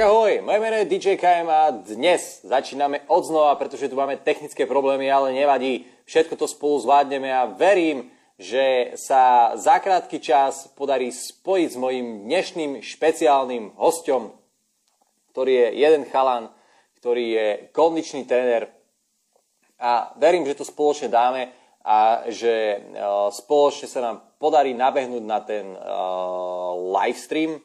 ahoj, moje meno je DJ KM a dnes začíname od znova, pretože tu máme technické problémy, ale nevadí. Všetko to spolu zvládneme a verím, že sa za krátky čas podarí spojiť s mojim dnešným špeciálnym hostom, ktorý je jeden chalan, ktorý je kondičný tréner a verím, že to spoločne dáme a že uh, spoločne sa nám podarí nabehnúť na ten uh, livestream,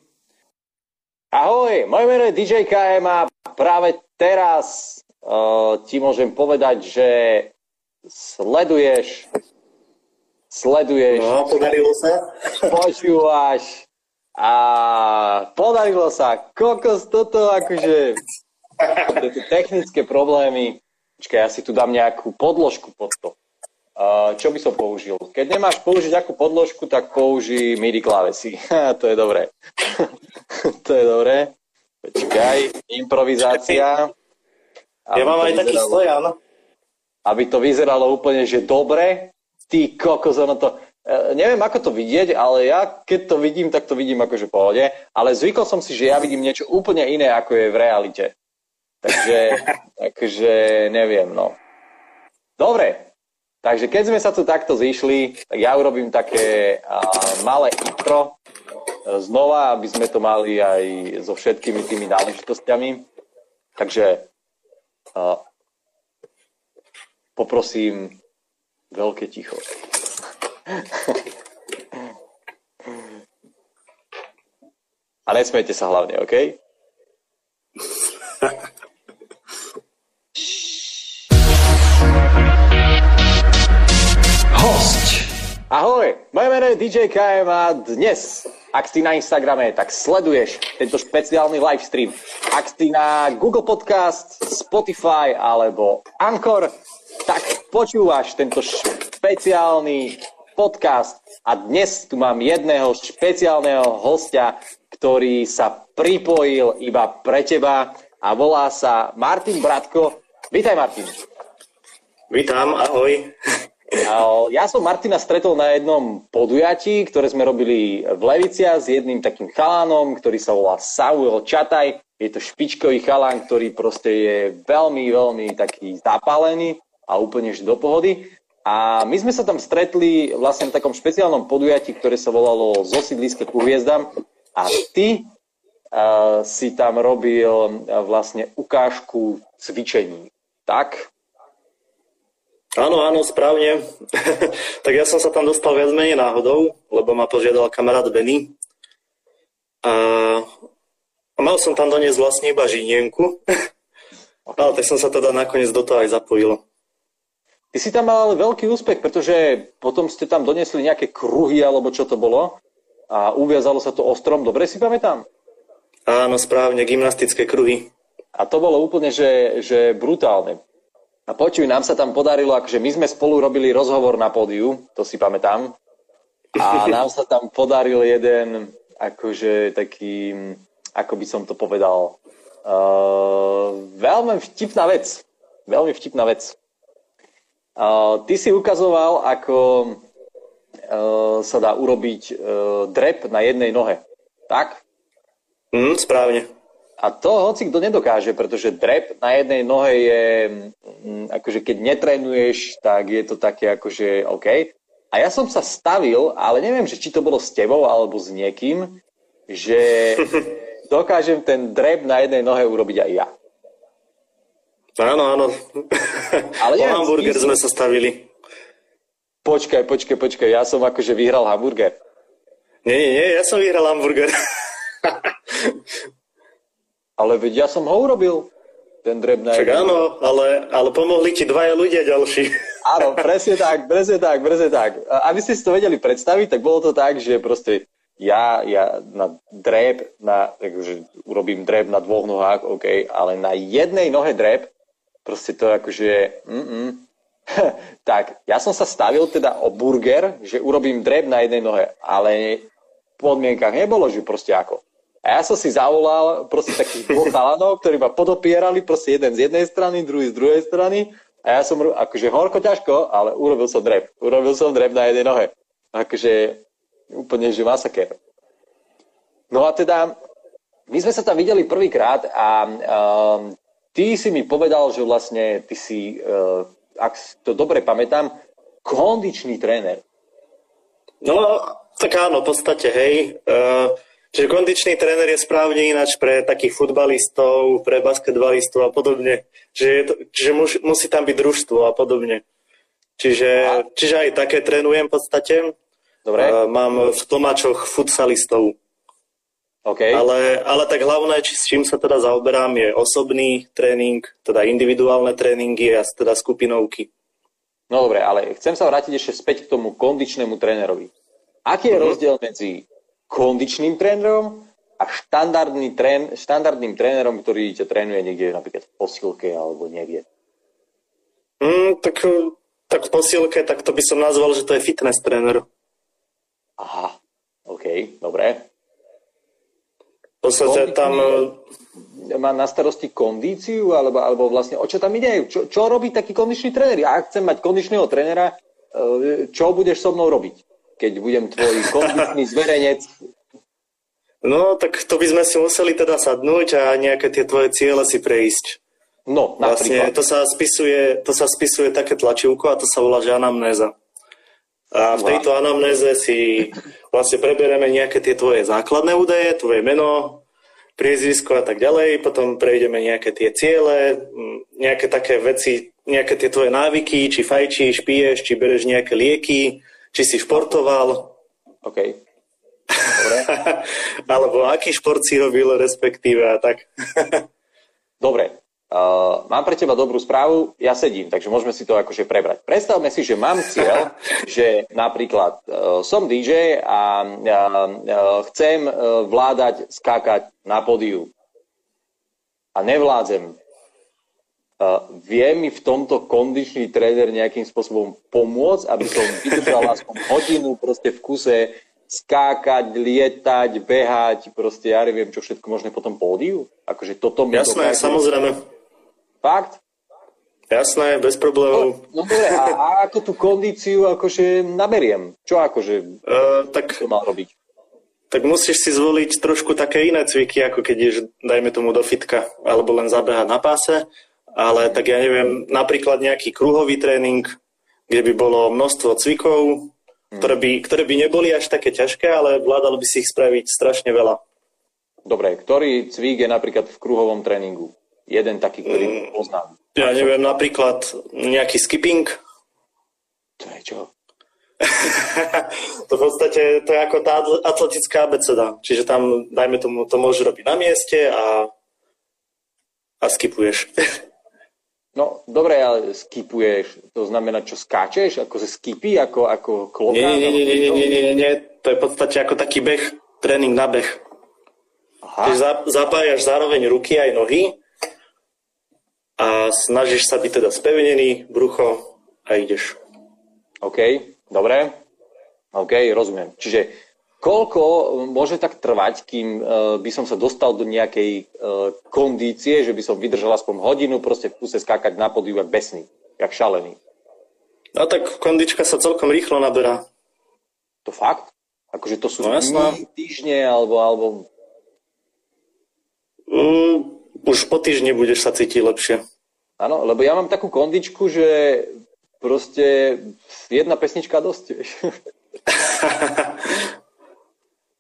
Ahoj, moje meno je DJ KM a práve teraz uh, ti môžem povedať, že sleduješ, sleduješ, no, podarilo sa. počúvaš a podarilo sa. Kokos, toto akože, tieto technické problémy. Počkaj, ja si tu dám nejakú podložku pod to. Uh, čo by som použil? Keď nemáš použiť akú podložku, tak použij MIDI klávesy. to je dobré. To je dobré. Počkaj, improvizácia. Ja mám aj taký stojan. Aby to vyzeralo úplne, že dobre. Ty kokos, ono to... E, neviem, ako to vidieť, ale ja keď to vidím, tak to vidím akože v pohode. Ale zvykol som si, že ja vidím niečo úplne iné, ako je v realite. Takže, takže neviem, no. Dobre, takže keď sme sa tu takto zišli, tak ja urobím také uh, malé intro znova, aby sme to mali aj so všetkými tými náležitosťami. Takže uh, poprosím veľké ticho. A nesmejte sa hlavne, OK? Host. Ahoj, moje meno je DJ KM a dnes ak si na Instagrame, tak sleduješ tento špeciálny livestream. Ak si na Google Podcast, Spotify alebo Anchor, tak počúvaš tento špeciálny podcast. A dnes tu mám jedného špeciálneho hostia, ktorý sa pripojil iba pre teba a volá sa Martin Bratko. Vítaj, Martin. Vítam, ahoj. Ja som Martina stretol na jednom podujatí, ktoré sme robili v Levicia s jedným takým chalánom, ktorý sa volá Samuel Čataj. Je to špičkový chalán, ktorý proste je veľmi, veľmi taký zapálený a úplne do pohody. A my sme sa tam stretli vlastne na takom špeciálnom podujatí, ktoré sa volalo Zo sídliska ku hviezdam. A ty uh, si tam robil uh, vlastne ukážku cvičení. Tak? Áno, áno, správne. tak ja som sa tam dostal viac menej náhodou, lebo ma požiadal kamarát Benny. A, a mal som tam doniesť vlastne iba žinienku. Ale tak som sa teda nakoniec do toho aj zapojil. Ty si tam mal veľký úspech, pretože potom ste tam donesli nejaké kruhy, alebo čo to bolo. A uviazalo sa to ostrom, dobre si pamätám? Áno, správne, gymnastické kruhy. A to bolo úplne, že, že brutálne. A počuj, nám sa tam podarilo, akože my sme spolu robili rozhovor na pódiu, to si pamätám. A nám sa tam podaril jeden, akože taký, ako by som to povedal, uh, veľmi vtipná vec. Veľmi vtipná vec. Uh, ty si ukazoval, ako uh, sa dá urobiť uh, drep na jednej nohe. Tak? Mm, správne. A to hoci kto nedokáže, pretože drep na jednej nohe je, mm, akože keď netrenuješ, tak je to také akože OK. A ja som sa stavil, ale neviem, že či to bolo s tebou alebo s niekým, že dokážem ten drep na jednej nohe urobiť aj ja. Áno, áno. Ale neviem, hamburger sme sa stavili. Počkaj, počkaj, počkaj, ja som akože vyhral hamburger. Nie, nie, nie, ja som vyhral hamburger. Ale veď ja som ho urobil, ten dreb na Však áno, ale, ale pomohli ti dvaja ľudia ďalší. Áno, presne tak, presne tak, presne tak. Aby ste si to vedeli predstaviť, tak bolo to tak, že proste ja, ja na dreb, na, takže urobím dreb na dvoch nohách, OK, ale na jednej nohe dreb, proste to akože, mm-mm. tak, ja som sa stavil teda o burger, že urobím dreb na jednej nohe, ale v podmienkach nebolo, že proste ako. A ja som si zavolal proste takých dvoch chalanov, ktorí ma podopierali, proste jeden z jednej strany, druhý z druhej strany. A ja som, akože horko ťažko, ale urobil som drep. Urobil som drep na jednej nohe. Akože úplne, že masaker. No a teda, my sme sa tam videli prvýkrát a uh, ty si mi povedal, že vlastne ty si, uh, ak to dobre pamätám, kondičný tréner. No, tak áno, v podstate, hej. Uh, čiže kondičný tréner je správne ináč pre takých futbalistov, pre basketbalistov a podobne. Čiže, je to, čiže musí, musí tam byť družstvo a podobne. Čiže, čiže aj také trénujem v podstate. Dobre. Uh, mám v Tomáčoch futsalistov. Okay. Ale, ale tak hlavné, či, s čím sa teda zaoberám, je osobný tréning, teda individuálne tréningy a teda skupinovky. No dobre, ale chcem sa vrátiť ešte späť k tomu kondičnému trénerovi. Aký je uh-huh. rozdiel medzi kondičným trénerom a štandardný trén, štandardným trénerom, ktorý ťa trénuje niekde napríklad v posilke alebo niekde? Mm, tak, tak v posilke, tak to by som nazval, že to je fitness tréner. Aha, OK, dobre. V podstate tam má na starosti kondíciu, alebo, alebo vlastne o čo tam ide? Čo, čo robí taký kondičný tréner? Ja chcem mať kondičného trénera, e, čo budeš so mnou robiť, keď budem tvoj kondičný zverejnec? No, tak to by sme si museli teda sadnúť a nejaké tie tvoje ciele si prejsť. No, napríklad. Vlastne to sa spisuje, to sa spisuje také tlačivko a to sa volá, že anamnéza. A v tejto anamnéze si vlastne preberieme nejaké tie tvoje základné údaje, tvoje meno, priezvisko a tak ďalej, potom prejdeme nejaké tie ciele, nejaké také veci, nejaké tie tvoje návyky, či fajčíš, piješ, či bereš nejaké lieky, či si športoval. OK. Dobre. Alebo aký šport si robil, respektíve a tak. Dobre. Uh, mám pre teba dobrú správu, ja sedím, takže môžeme si to akože prebrať. Predstavme si, že mám cieľ, že napríklad uh, som DJ a uh, uh, chcem uh, vládať skákať na podiu a nevládzem. Vie mi v tomto kondičný tréner nejakým spôsobom pomôcť, aby som vydržal aspoň hodinu proste v kuse skákať, lietať, behať, proste ja neviem, čo všetko možné potom pódiu? Akože toto mi Jasné, dokáže... samozrejme. Fakt? Jasné, bez problémov. No, no dobre, a, a ako tú kondíciu akože naberiem? Čo akože uh, tak, to mal robiť? Tak musíš si zvoliť trošku také iné cviky, ako keď ideš, dajme tomu, do fitka, alebo len zabehať na páse. Ale tak ja neviem, napríklad nejaký kruhový tréning, kde by bolo množstvo cvikov, hmm. ktoré, by, ktoré by neboli až také ťažké, ale vládalo by si ich spraviť strašne veľa. Dobre, ktorý cvik je napríklad v kruhovom tréningu? Jeden taký, ktorý mm, poznám. Ja neviem, napríklad nejaký skipping. To je čo? to v podstate to je ako tá atletická abeceda. Čiže tam, dajme tomu, to môžeš robiť na mieste a, a skipuješ. No, dobre, ale skipuješ, to znamená, čo skáčeš, ako ze skipy, ako, ako kloka? Nie, nie, nie, nie, nie, nie, nie, nie, to je v podstate ako taký beh, tréning na beh. Aha. zapájaš zároveň ruky aj nohy a snažíš sa byť teda spevnený, brucho a ideš. OK, dobre. OK, rozumiem. Čiže koľko môže tak trvať, kým uh, by som sa dostal do nejakej uh, kondície, že by som vydržal aspoň hodinu proste v kuse skákať na podiu jak besný, jak šalený? No tak kondička sa celkom rýchlo naberá. To fakt? Akože to sú no, dní, týždne alebo... alebo... Mm, už po týždni budeš sa cítiť lepšie. Áno, lebo ja mám takú kondičku, že proste jedna pesnička dosť.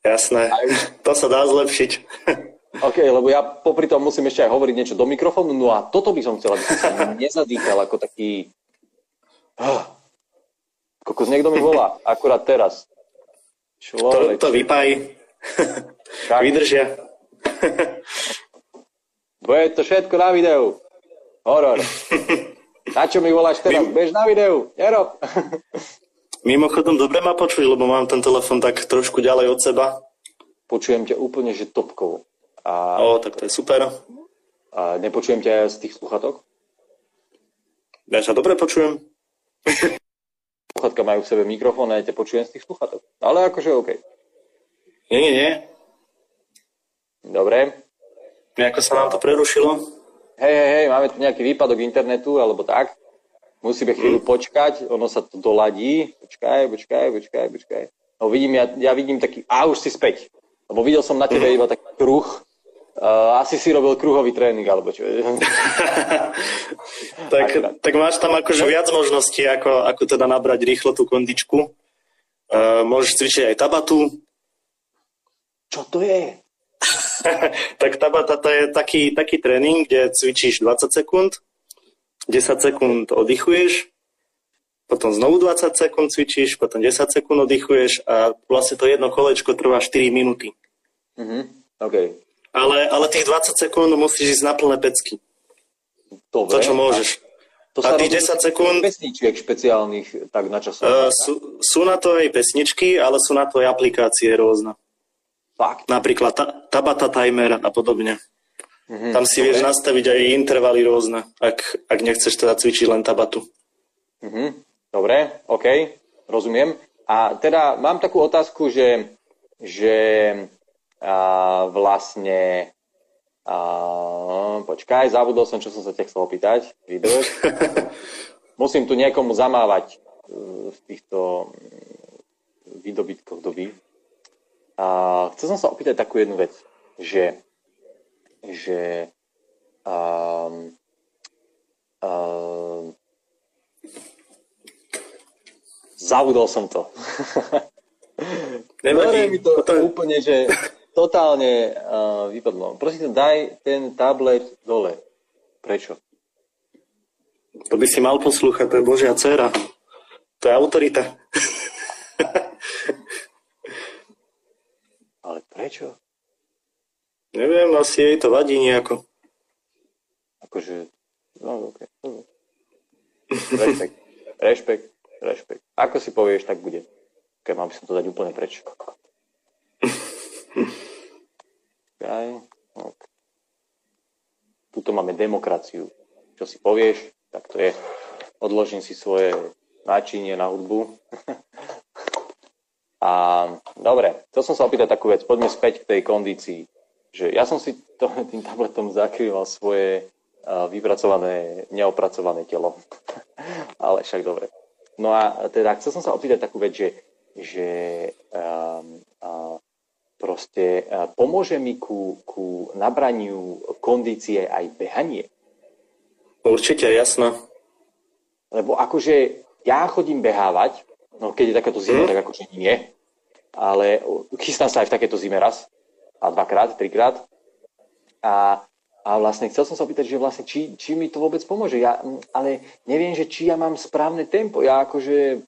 Jasné, to sa dá zlepšiť. OK, lebo ja popri tom musím ešte aj hovoriť niečo do mikrofónu, no a toto by som chcel, aby som sa nezadýchal ako taký... Oh. Kokos, niekto mi volá, akurát teraz. Človek. To, to vypaj. Vydržia. Bude to všetko na videu. Horor. Na čo mi voláš teraz? Bež na videu. Nerob. Mimochodom, dobre ma počuť, lebo mám ten telefon tak trošku ďalej od seba. Počujem ťa úplne, že topkovo. A... O, tak to je super. A nepočujem ťa z tých sluchatok? Ja sa dobre počujem. Sluchatka majú v sebe mikrofón a ja ťa počujem z tých sluchatok. Ale akože OK. Nie, nie, nie. Dobre. Nejako sa nám to prerušilo. Hej, hej, hej, máme tu nejaký výpadok internetu, alebo tak. Musíme chvíľu počkať, ono sa to doladí. Počkaj, počkaj, počkaj, počkaj. No vidím, ja, ja vidím taký, a už si späť. Lebo videl som na tebe mm. iba taký kruh, Uh, asi si robil kruhový tréning, alebo čo? tak, tak máš tam akože viac možností, ako, ako teda nabrať rýchlo tú kondičku. Uh, môžeš cvičiť aj tabatu. Čo to je? tak tabata to je taký, taký tréning, kde cvičíš 20 sekúnd, 10 sekúnd oddychuješ, potom znovu 20 sekúnd cvičíš, potom 10 sekúnd oddychuješ a vlastne to jedno kolečko trvá 4 minúty. Mm-hmm. Okay. Ale, ale tých 20 sekúnd musíš ísť na plné pecky. Dobre. To, čo môžeš. To a tých 10 sekúnd... Pesničiek špeciálnych tak na čas. Uh, sú, sú na to aj pesničky, ale sú na to aj aplikácie rôzne. Fakt? Napríklad ta, Tabata Timer a podobne. Mm-hmm, Tam si dobre. vieš nastaviť aj intervaly rôzne, ak, ak nechceš teda cvičiť len tabatu. Mm-hmm. Dobre, OK, rozumiem. A teda mám takú otázku, že, že a vlastne a, počkaj, zabudol som, čo som sa ťa chcel opýtať. Vydrž. Musím tu niekomu zamávať e, v týchto výdobytkoch doby. A chcel som sa opýtať takú jednu vec, že, že um, um, zabudol som to. Nevadí. mi to potom... úplne, že totálne uh, vypadlo. Prosím, daj ten tablet dole. Prečo? To by si mal poslúchať, to je Božia dcera. To je autorita. Ale prečo? Neviem, asi jej to vadí nejako. Akože, no ok. Rešpekt, rešpekt, rešpekt. Ako si povieš, tak bude. Keď mám som to dať úplne preč. Okay. Tuto máme demokraciu. Čo si povieš, tak to je. Odložím si svoje náčinie na hudbu. A dobre, chcel som sa opýtať takú vec. Poďme späť k tej kondícii. Že ja som si to, tým tabletom zakrýval svoje uh, vypracované, neopracované telo. Ale však dobre. No a teda chcel som sa opýtať takú vec, že, že um, uh, proste e, pomôže mi ku, ku nabraniu kondície aj behanie? Určite, jasno. Lebo akože ja chodím behávať, no keď je takáto zima, mm. tak akože nie, ale chystám sa aj v takéto zime raz, a dvakrát, trikrát. A, a vlastne chcel som sa opýtať, že vlastne či, či mi to vôbec pomôže. Ja, ale neviem, že či ja mám správne tempo. Ja akože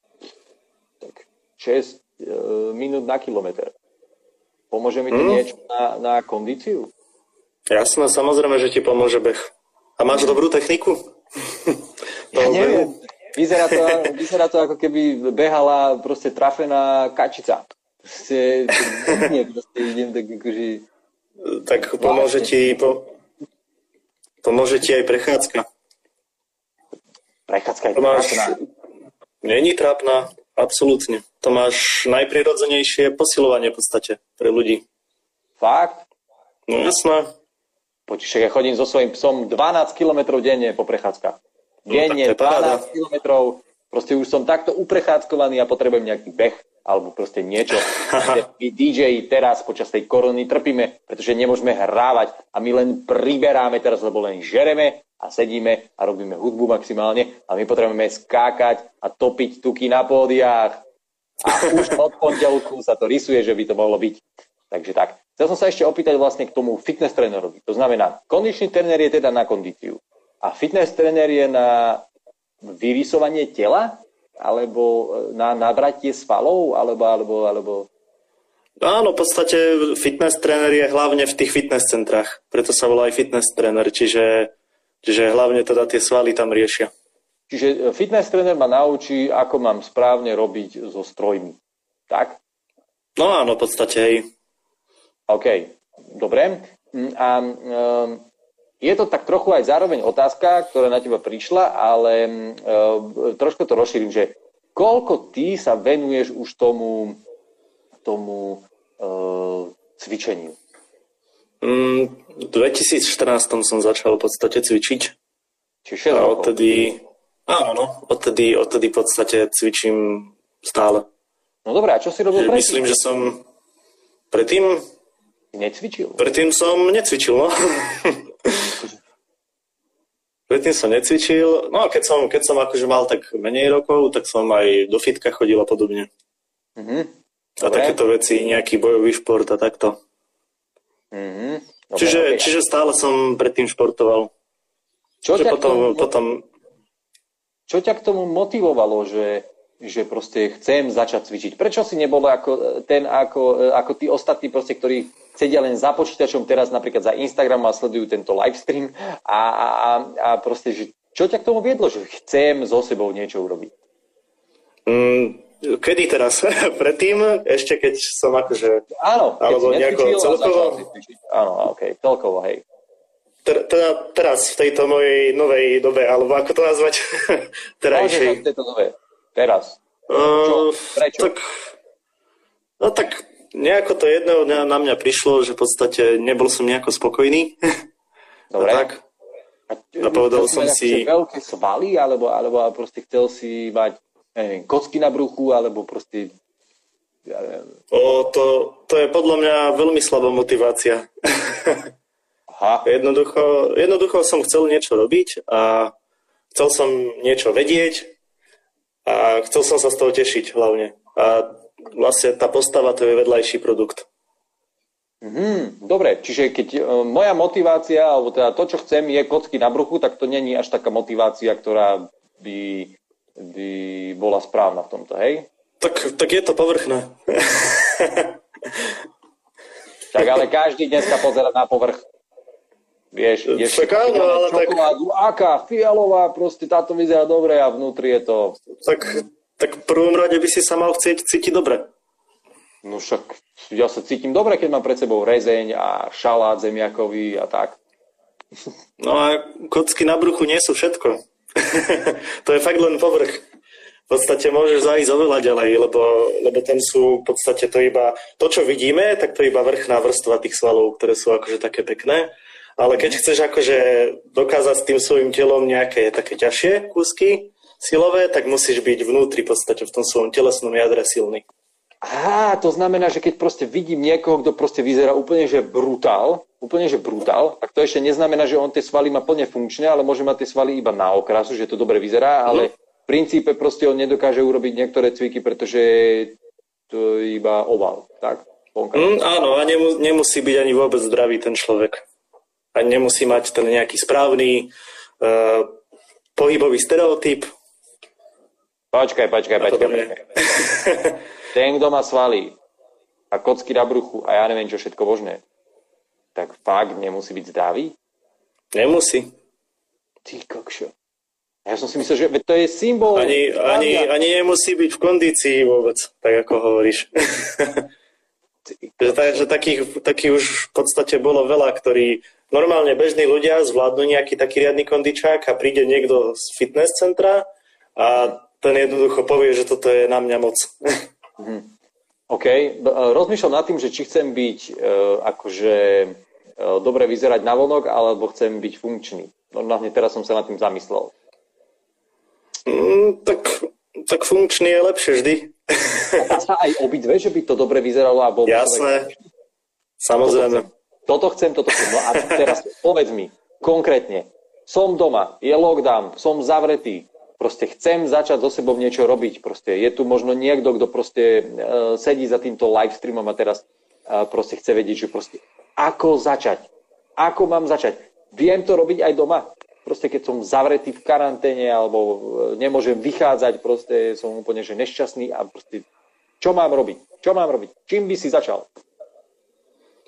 tak 6 e, minút na kilometr. Pomôže mi to hmm? niečo na, na kondíciu? Jasné, samozrejme, že ti pomôže beh. A máš dobrú techniku? ja neviem. Vyzerá to, vyzerá to ako keby behala proste trafená kačica. Proste, nie, proste idem tak akože... Tak pomôže ti, po, pomôže ti aj prechádzka. Prechádzka je máš, Není trápna, absolútne to máš najprirodzenejšie posilovanie v podstate pre ľudí. Fakt? No jasné. Počíš, ja chodím so svojím psom 12 km denne po prechádzkach. No, denne no, 12 km, proste už som takto uprechádzkovaný a potrebujem nejaký beh alebo proste niečo. My DJ teraz počas tej korony trpíme, pretože nemôžeme hrávať a my len priberáme teraz, lebo len žereme a sedíme a robíme hudbu maximálne a my potrebujeme skákať a topiť tuky na pódiách a už od pondelku sa to rysuje, že by to mohlo byť. Takže tak. Chcel som sa ešte opýtať vlastne k tomu fitness trénerovi. To znamená, kondičný tréner je teda na kondíciu. A fitness tréner je na vyrysovanie tela? Alebo na nabratie svalov? Alebo, alebo, alebo... Áno, v podstate fitness tréner je hlavne v tých fitness centrách. Preto sa volá aj fitness tréner, čiže, čiže hlavne teda tie svaly tam riešia. Čiže e, fitness tréner ma naučí, ako mám správne robiť so strojmi. Tak? No áno, v podstate hej. OK, dobre. Mm, a um, je to tak trochu aj zároveň otázka, ktorá na teba prišla, ale um, trošku to rozšírim, že koľko ty sa venuješ už tomu, tomu uh, cvičeniu? Mm, v 2014 som začal v podstate cvičiť. Čiže 6 rokov. Odtedy, Áno, no. Odtedy, odtedy v podstate cvičím stále. No dobré, a čo si robil predtým? Myslím, že som predtým... necvičil? Predtým som necvičil, no. Predtým som necvičil. No a keď som, keď som akože mal tak menej rokov, tak som aj do fitka chodil a podobne. Mhm. A takéto veci, nejaký bojový šport a takto. Mhm. Dobre, Čiže, okay. čiže stále som predtým športoval. čo, ťa potom, tomu, potom, čo ťa k tomu motivovalo, že, že proste chcem začať cvičiť? Prečo si nebol ako ten, ako, ako tí ostatní, proste, ktorí sedia len za počítačom teraz napríklad za Instagram a sledujú tento livestream a, a, a, proste, že čo ťa k tomu viedlo, že chcem so sebou niečo urobiť? mm, kedy teraz? Predtým? Ešte keď som akože... Áno, keď Alebo si nejako celkovo? Áno, ok, celkovo, hej. Teda teraz, v tejto mojej novej dobe, alebo ako to nazvať? Terajšej. v tejto dobe. Teraz. Uh, Prečo? Tak, no tak nejako to jedného dňa na mňa prišlo, že v podstate nebol som nejako spokojný. Dobre. A tak. A povedal som si- veľké svaly, alebo, alebo proste chcel si mať neviem, kocky na bruchu, alebo proste ja neviem, O, to, to je podľa mňa veľmi slabá motivácia. aha, jednoducho, jednoducho som chcel niečo robiť a chcel som niečo vedieť a chcel som sa z toho tešiť hlavne. A vlastne tá postava to je vedľajší produkt. mhm, dobre, čiže keď e, moja motivácia, alebo teda to, čo chcem, je kocky na bruchu, tak to není až taká motivácia, ktorá by, by bola správna v tomto, hej? Tak, tak je to povrchné. Tak ale každý dneska pozera na povrch. Vieš, ideš áno, ale tak- čokoládu, aká fialová, proste táto vyzerá dobre a vnútri je to tak, tak v prvom rade by si sa mal chcieť cítiť dobre. No však ja sa cítim dobre, keď mám pred sebou rezeň a šalát zemiakový a tak. No a kocky na bruchu nie sú všetko. to je fakt len povrch. V podstate môžeš zajsť oveľa ďalej, lebo, lebo tam sú v podstate to iba, to čo vidíme, tak to je iba vrchná vrstva tých svalov, ktoré sú akože také pekné. Ale keď chceš akože dokázať s tým svojim telom nejaké také ťažšie kúsky silové, tak musíš byť vnútri v podstate v tom svojom telesnom jadre silný. Á, to znamená, že keď proste vidím niekoho, kto proste vyzerá úplne, že brutál, úplne, že brutál, tak to ešte neznamená, že on tie svaly má plne funkčné, ale môže mať tie svaly iba na okrasu, že to dobre vyzerá, ale v princípe proste on nedokáže urobiť niektoré cviky, pretože to je iba oval, tak? Vonka. Mm, áno, a nemu, nemusí byť ani vôbec zdravý ten človek. A nemusí mať ten nejaký správny uh, pohybový stereotyp. Počkaj, počkaj, počkaj, počkaj. Ten, kto má svaly a kocky na bruchu a ja neviem čo všetko možné, tak fakt nemusí byť zdravý? Nemusí. Ty kokšo. Ja som si myslel, že to je symbol. Ani, ani, zdravia. ani nemusí byť v kondícii vôbec, tak ako hovoríš. že, tak, že takých, takých už v podstate bolo veľa, ktorí normálne bežní ľudia zvládnu nejaký taký riadny kondičák a príde niekto z fitness centra a ten jednoducho povie, že toto je na mňa moc. OK, B- e, rozmýšľam nad tým, že či chcem byť e, akože e, dobre vyzerať na vonok, alebo chcem byť funkčný. Normálne teraz som sa nad tým zamyslel. Mm, tak, tak funkčný je lepšie vždy. A sa aj obidve, že by to dobre vyzeralo a bol Jasné. Samozrejme. Toto chcem, toto chcem. No a teraz povedz mi, konkrétne, som doma, je lockdown, som zavretý, proste chcem začať so sebou niečo robiť. Proste je tu možno niekto, kto proste uh, sedí za týmto livestreamom a teraz uh, proste chce vedieť, že proste ako začať. Ako mám začať? Viem to robiť aj doma. Proste keď som zavretý v karanténe alebo uh, nemôžem vychádzať, proste som úplne že nešťastný a proste čo mám robiť? Čo mám robiť? Čím by si začal?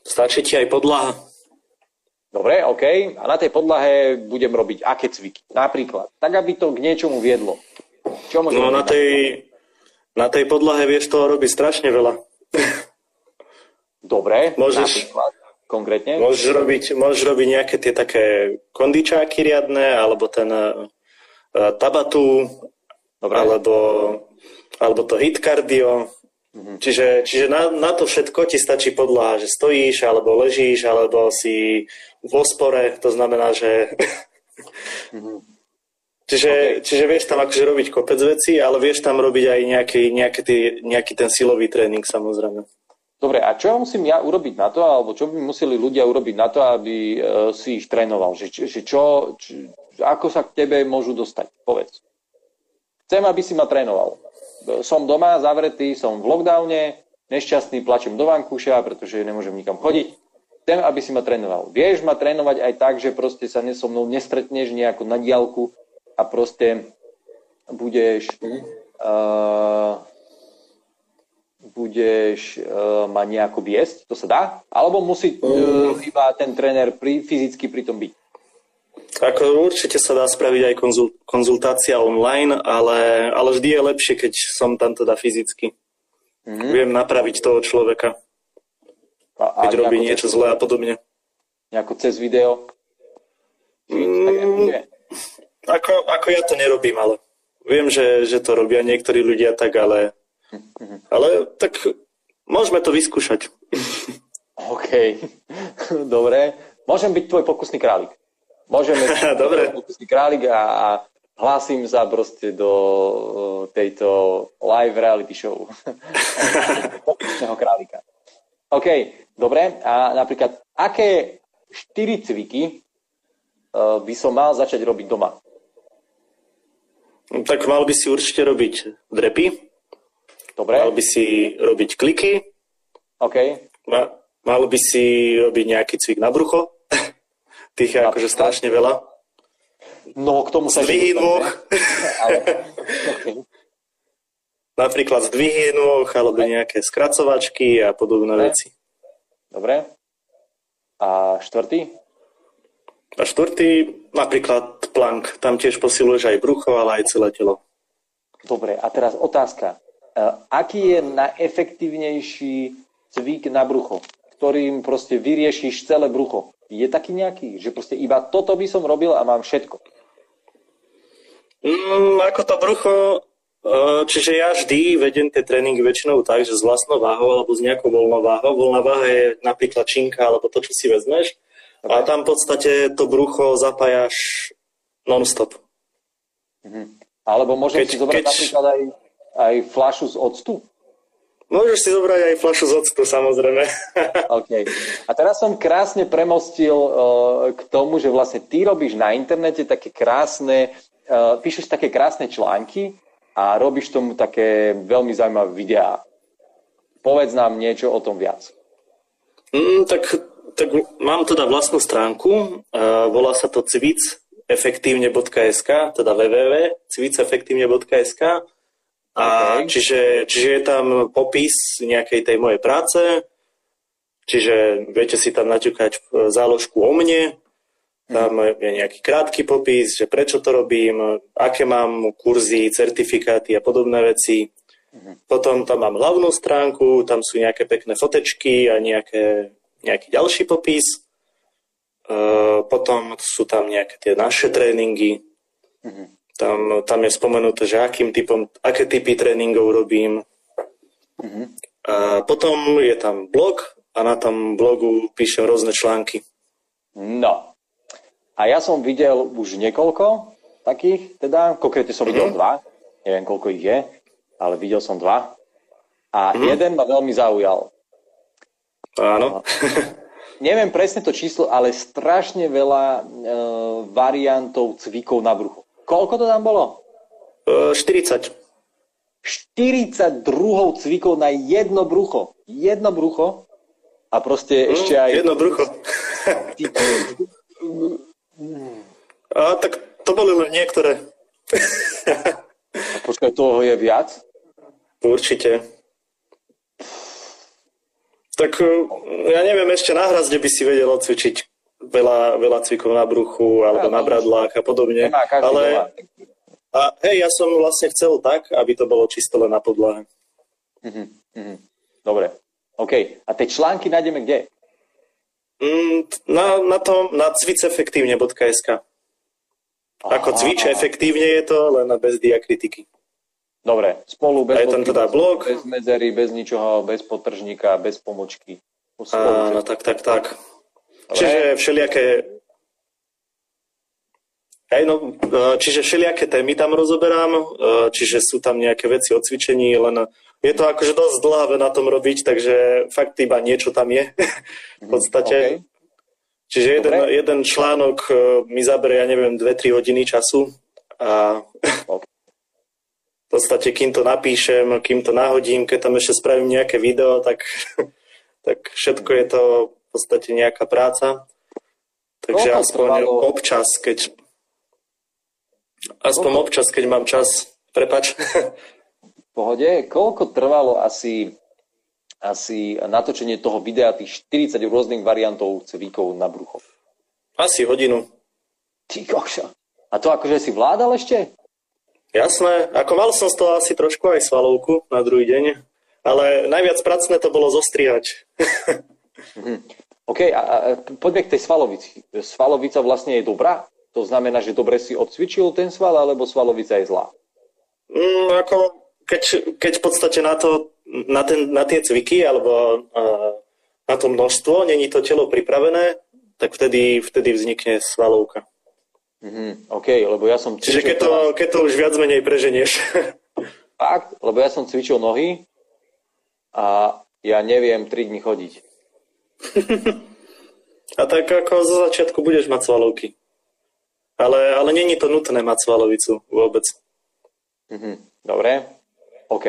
Stačí ti aj podlaha. Dobre, OK. A na tej podlahe budem robiť aké cviky? Napríklad. Tak, aby to k niečomu viedlo. Čo No na tej, na tej podlahe vieš toho robiť strašne veľa. Dobre, Môžeš- napríklad. Konkrétne? Môžeš robiť, môžeš robiť nejaké tie také kondičáky riadne, alebo ten uh, tabatu, Dobre. alebo, alebo to hit cardio. Mhm. Čiže, čiže na, na to všetko ti stačí podlaha, že stojíš, alebo ležíš, alebo si vo spore, to znamená, že... čiže, Mhm. Ok. čiže vieš tam akože robiť kopec veci, ale vieš tam robiť aj nejaký, nejaký, tý, nejaký ten silový tréning samozrejme. Dobre, a čo musím ja urobiť na to, alebo čo by museli ľudia urobiť na to, aby uh, si ich trénoval? Že, že čo, či, ako sa k tebe môžu dostať? Povedz. Chcem, aby si ma trénoval. Som doma, zavretý, som v lockdowne, nešťastný, plačem do vankúša, pretože nemôžem nikam chodiť. Chcem, aby si ma trénoval. Vieš ma trénovať aj tak, že proste sa so mnou nestretneš nejako na diálku a proste budeš uh, budeš uh, ma nejako viesť, to sa dá? Alebo musí uh, iba ten tréner pri, fyzicky pri tom byť? Ako určite sa dá spraviť aj konzul, konzultácia online, ale, ale vždy je lepšie, keď som tam teda fyzicky. Mm-hmm. Viem napraviť toho človeka, a, a keď robí niečo zlé a podobne. Nejako cez video? Mm, ako, ako ja to nerobím, ale viem, že, že to robia niektorí ľudia tak, ale ale tak môžeme to vyskúšať. OK, dobre. Môžem byť tvoj pokusný králik. Môžeme Dobre. králik a, a hlásim sa proste do tejto live reality show. králika. OK, dobre. A napríklad, aké štyri cviky uh, by som mal začať robiť doma? Tak mal by si určite robiť drepy, Dobre. Mal by si robiť kliky. OK. Ma, mal by si robiť nejaký cvik na brucho. Tých je akože strašne veľa. No, k tomu sa Zdvihy nôh. okay. Napríklad zdvihy nôh, alebo nejaké skracovačky a podobné Dobre. veci. Dobre. A štvrtý? A štvrtý, napríklad plank. Tam tiež posiluješ aj brucho, ale aj celé telo. Dobre, a teraz otázka. Eh, aký je najefektívnejší cvik na brucho, ktorým proste vyriešiš celé brucho? Je taký nejaký, že proste iba toto by som robil a mám všetko? Mm, ako to brucho, eh, čiže ja vždy vedem tie tréningy väčšinou tak, že s vlastnou váhou alebo s nejakou voľnou váhou. Voľná váha je napríklad činka alebo to, čo si vezmeš. Okay. A tam v podstate to brucho zapájaš non-stop. Mhm. Alebo môžem keď, si zobrať keď... napríklad aj aj flašu z octu? Môžeš si zobrať aj flašu z octu, samozrejme. OK. A teraz som krásne premostil uh, k tomu, že vlastne ty robíš na internete také krásne, uh, píšeš také krásne články a robíš tomu také veľmi zaujímavé videá. Povedz nám niečo o tom viac. Mm, tak, tak mám teda vlastnú stránku, uh, volá sa to cvicefektívne.sk, teda www.cvicefektívne.sk a okay. čiže, čiže je tam popis nejakej tej mojej práce, čiže viete si tam naťukať e, záložku o mne, tam mm. je nejaký krátky popis, že prečo to robím, aké mám kurzy, certifikáty a podobné veci. Mm. Potom tam mám hlavnú stránku, tam sú nejaké pekné fotečky a nejaké, nejaký ďalší popis. Uh, potom sú tam nejaké tie naše tréningy. Mm. Tam, tam je spomenuté, že akým typom, aké typy tréningov robím. Mm-hmm. A potom je tam blog a na tom blogu píšem rôzne články. No. A ja som videl už niekoľko takých, teda konkrétne som videl mm-hmm. dva, neviem koľko ich je, ale videl som dva. A mm-hmm. jeden ma veľmi zaujal. Áno. neviem presne to číslo, ale strašne veľa e, variantov cvikov na brucho. Koľko to tam bolo? 40. 40 druhov cvikov na jedno brucho. Jedno brucho a proste mm, ešte aj... Jedno brucho. a tak to boli len niektoré. a počkaj, toho je viac? Určite. Tak e, ja neviem, ešte na hrazde by si vedel odcvičiť veľa, veľa cvikov na bruchu alebo na bradlách a podobne. Ale, a hej, ja som vlastne chcel tak, aby to bolo čisto len na podlahe. Mm-hmm. Dobre. OK. A tie články nájdeme kde? Mm, na, na tom, na cvicefektívne.sk. Ako cvič efektívne je to, len bez diakritiky. Dobre, spolu bez, je tam teda blog. bez medzery, bez ničoho, bez potržníka, bez pomočky. Áno, tak, tak, tak. Čiže všelijaké Hej, no, e, čiže všelijaké témy tam rozoberám, e, čiže sú tam nejaké veci o cvičení, len je to akože dosť dlhavé na tom robiť, takže fakt iba niečo tam je v podstate. Okay. Čiže jeden, jeden článok e, mi zabere, ja neviem, 2-3 hodiny času a okay. v podstate kým to napíšem, kým to nahodím, keď tam ešte spravím nejaké video, tak, tak všetko je to v podstate nejaká práca. Takže Koľko aspoň trvalo... občas, keď aspoň Koľko... občas, keď mám čas, prepač. pohode. Koľko trvalo asi, asi natočenie toho videa, tých 40 rôznych variantov cvikov na brucho? Asi hodinu. Ty kokša. A to akože si vládal ešte? Jasné, ako mal som z toho asi trošku aj svalovku na druhý deň, ale najviac pracné to bolo zostrihať. mm-hmm. OK, a, a poďme k tej svalovici. Svalovica vlastne je dobrá? To znamená, že dobre si odcvičil ten sval, alebo svalovica je zlá? Mm, ako keď, keď v podstate na, to, na, ten, na tie cviky alebo uh, na to množstvo není to telo pripravené, tak vtedy, vtedy vznikne svalovka. Mm-hmm, OK, lebo ja som... Čiže keď to, keď to už viac menej preženieš. Fakt, lebo ja som cvičil nohy a ja neviem 3 dní chodiť. A tak ako zo začiatku budeš mať svalovky. Ale, ale není to nutné mať svalovicu vôbec. Mm-hmm, dobre. OK.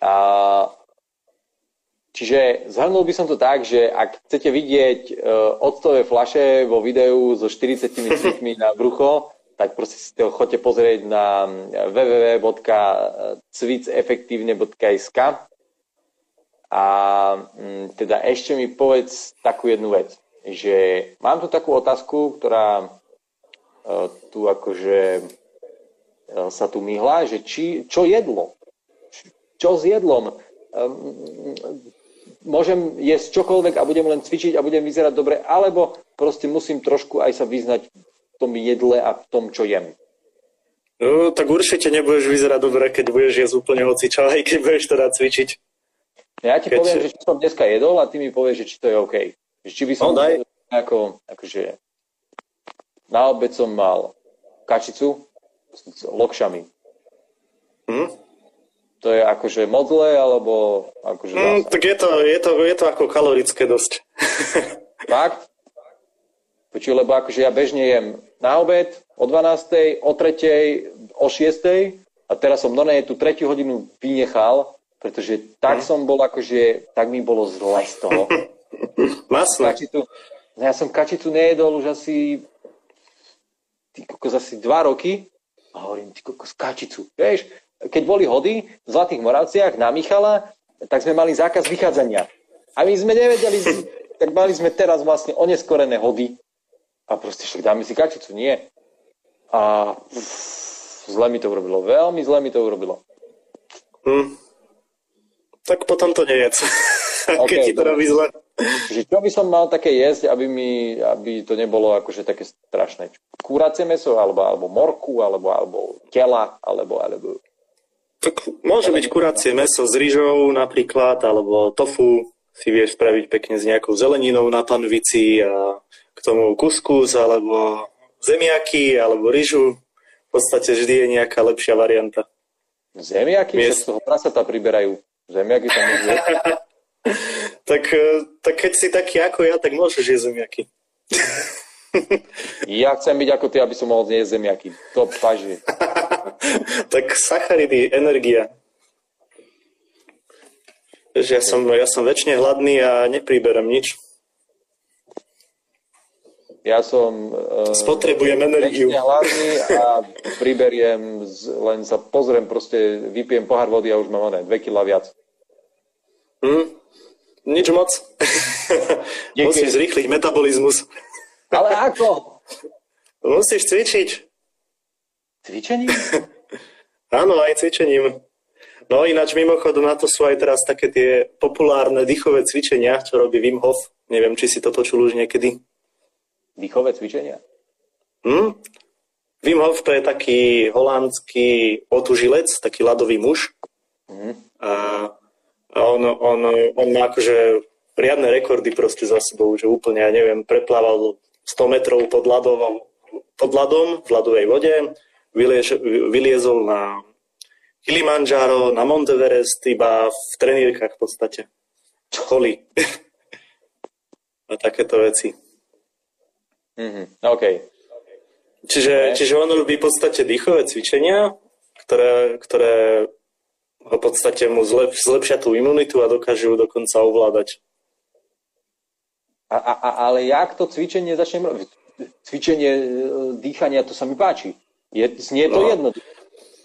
A, čiže zhrnul by som to tak, že ak chcete vidieť uh, octové flaše vo videu so 40 cvikmi na brucho, tak proste si to chodte pozrieť na www.cvicefektívne.sk a m, teda ešte mi povedz takú jednu vec, že mám tu takú otázku, ktorá uh, tu akože uh, sa tu myhla, že či, čo jedlo? čo s jedlom? Ehm, môžem jesť čokoľvek a budem len cvičiť a budem vyzerať dobre, alebo proste musím trošku aj sa vyznať v tom jedle a v tom, čo jem. No, tak určite nebudeš vyzerať dobre, keď budeš jesť úplne hocičo, aj keď budeš teda cvičiť. Ja ti keď... poviem, že čo som dneska jedol a ty mi povieš, že či to je OK. Že či by som no, daj. Ako, akože na obed som mal kačicu s lokšami. Hm? to je akože moc zlé, alebo akože mm, Tak je to, je, to, je to ako kalorické dosť. Fakt? Počuj, lebo akože ja bežne jem na obed o 12., o 3., o 6. a teraz som normálne tú tretiu hodinu vynechal, pretože tak mm. som bol akože, tak mi bolo zle z toho. Masné. Kačitu, no ja som kačicu nejedol už asi ty kokos, asi dva roky a hovorím, ty kokos, kačicu, vieš, keď boli hody v Zlatých Moravciach na Michala, tak sme mali zákaz vychádzania. A my sme nevedeli, tak mali sme teraz vlastne oneskorené hody. A proste však dáme si kačicu, nie. A pff, zle mi to urobilo, veľmi zle mi to urobilo. Hm. Tak potom to nejedz. Okay, keď ti to robí zle. Že čo by som mal také jesť, aby, mi, aby to nebolo akože také strašné? Kúracie meso, alebo, alebo morku, alebo, alebo tela, alebo, alebo tak môže byť kuracie meso s rýžou napríklad, alebo tofu si vieš spraviť pekne s nejakou zeleninou na panvici a k tomu kuskus, alebo zemiaky, alebo rýžu. V podstate vždy je nejaká lepšia varianta. Zemiaky? Miest... z toho prasata priberajú. Zemiaky tam môžu tak, e, tak keď si taký ako ja, tak môžeš jesť zemiaky. ja chcem byť ako ty, aby som mohol zjesť zemiaky. To paži. tak sacharidy, energia. Že ja som, ja som väčšine hladný a nepriberem nič. Ja som uh, spotrebujem energiu. hladný a priberiem, len sa pozriem, proste vypijem pohár vody a už mám oné, 2 kg viac. Hm, nič moc. Musíš zrýchliť metabolizmus. Ale ako? Musíš cvičiť. Cvičením? Áno, aj cvičením. No ináč mimochodom na to sú aj teraz také tie populárne dýchové cvičenia, čo robí Wim Hof. Neviem, či si to počul už niekedy. Dýchové cvičenia? Hm? Wim Hof to je taký holandský otužilec, taký ľadový muž. Mm. A, on, on, on má akože riadne rekordy proste za sebou, že úplne, ja neviem, preplával 100 metrov pod ľadom, pod ľadom v ľadovej vode, vyliezol na Kilimanjaro, na Monteverest, iba v trenírkach v podstate. Holi. a takéto veci. Mm-hmm. OK. Čiže, čiže on robí v podstate dýchové cvičenia, ktoré, ktoré v podstate mu zlep, zlepšia tú imunitu a dokážu ju dokonca ovládať. A, a, ale jak to cvičenie začnem robiť? Cvičenie e, dýchania, to sa mi páči. Je, znie to no. jednoduché.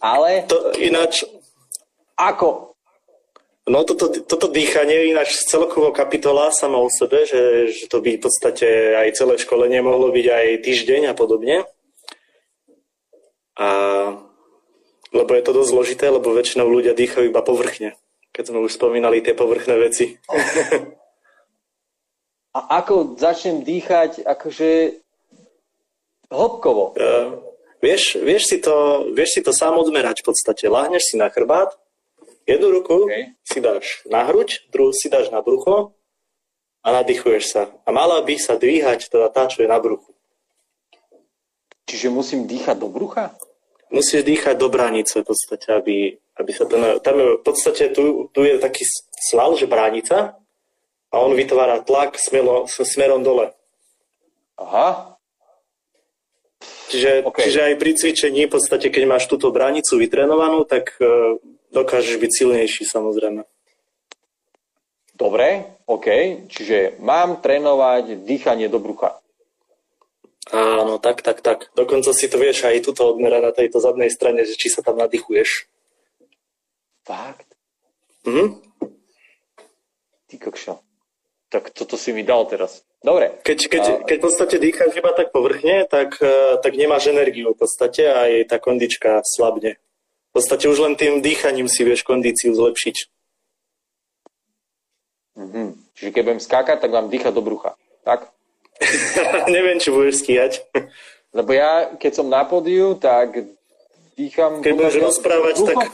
Ale... To ináč... Ako? No toto, toto dýchanie ináč celkovo kapitola sama o sebe, že, že to by v podstate aj celé školenie mohlo byť aj týždeň a podobne. A, lebo je to dosť zložité, lebo väčšinou ľudia dýchajú iba povrchne, keď sme už spomínali tie povrchné veci. A ako začnem dýchať akože hĺbkovo? Uh, vieš, vieš, si to, vieš si to sám odmerať v podstate. Láhneš si na chrbát, jednu ruku okay. si dáš na hruď, druhú si dáš na brucho a nadýchuješ sa. A mala by sa dvíhať teda tá, čo je na bruchu. Čiže musím dýchať do brucha? Musíš dýchať do bránice v podstate, aby, aby sa ten... Tam je, v podstate tu, tu je taký sval, že bránica, a on vytvára tlak smelo, smerom dole. Aha. Čiže, okay. čiže aj pri cvičení, v podstate, keď máš túto bránicu vytrenovanú, tak uh, dokážeš byť silnejší samozrejme. Dobre, OK. Čiže mám trénovať dýchanie do brucha. Áno, tak, tak, tak. Dokonca si to vieš aj tuto odmerať na tejto zadnej strane, že či sa tam nadýchuješ. Fakt? Mhm. Ty kokšo. Tak toto si mi dal teraz. Dobre. Keď, keď, a... keď v podstate dýcháš iba tak povrchne, tak, e, tak nemáš energiu v podstate a aj tá kondička slabne. V podstate už len tým dýchaním si vieš kondíciu zlepšiť. Mm-hmm. Čiže keď budem skákať, tak mám dýchať do brucha. Tak? Neviem, či budeš skýjať. Lebo ja, keď som na pódiu, tak dýcham... Keď budeš rozprávať, brucho, tak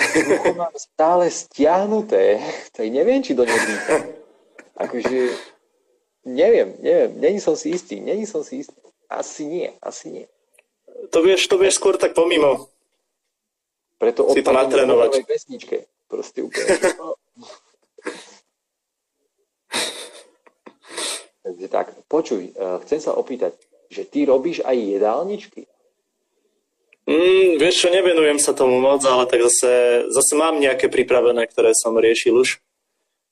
Brucho mám stále stiahnuté, tak neviem, či do neho dýcham. Akože, neviem, neviem, není som si istý, není som si istý. Asi nie, asi nie. To vieš, to vieš skôr tak pomimo. Preto si to natrénovať. pesničke. Proste úplne. Takže tak, počuj, eh, chcem sa opýtať, že ty robíš aj jedálničky? Mm, vieš čo, nevenujem sa tomu moc, ale tak zase, zase mám nejaké pripravené, ktoré som riešil už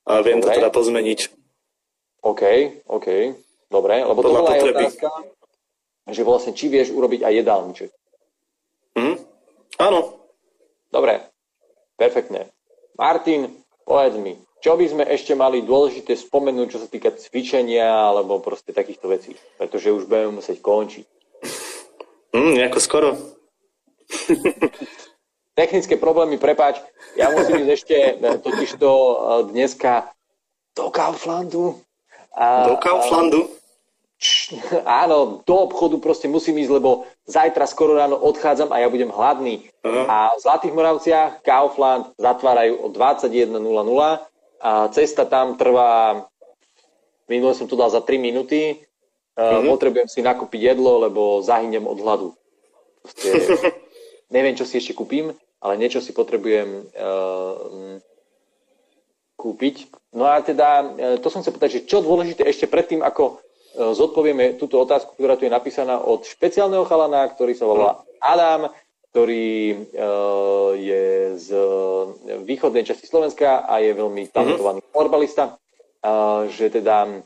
a viem okay. to teda pozmeniť. OK, OK, dobre, lebo to bola aj otázka, že vlastne či vieš urobiť aj jedálniček. Mm, áno. Dobre, perfektne. Martin, povedz mi, čo by sme ešte mali dôležité spomenúť, čo sa týka cvičenia alebo proste takýchto vecí, pretože už budeme musieť končiť. Mm, nejako skoro. Technické problémy, prepáč. Ja musím ísť ešte eh, totiž to eh, dneska do Kauflandu. A, do Kauflandu? Áno, do obchodu proste musím ísť, lebo zajtra skoro ráno odchádzam a ja budem hladný. Uh-huh. A v Zlatých Moravciach Kaufland zatvárajú o 21.00 a cesta tam trvá, minule som to dal za 3 minúty, uh-huh. potrebujem si nakúpiť jedlo, lebo zahynem od hladu. Proste, neviem, čo si ešte kúpim, ale niečo si potrebujem uh, kúpiť. No a teda, uh, to som chcel povedať, že čo dôležité ešte predtým, ako zodpovieme túto otázku, ktorá tu je napísaná od špeciálneho chalana, ktorý sa volá Adam, ktorý uh, je z východnej časti Slovenska a je veľmi talentovaný mm-hmm. florbalista, uh, že teda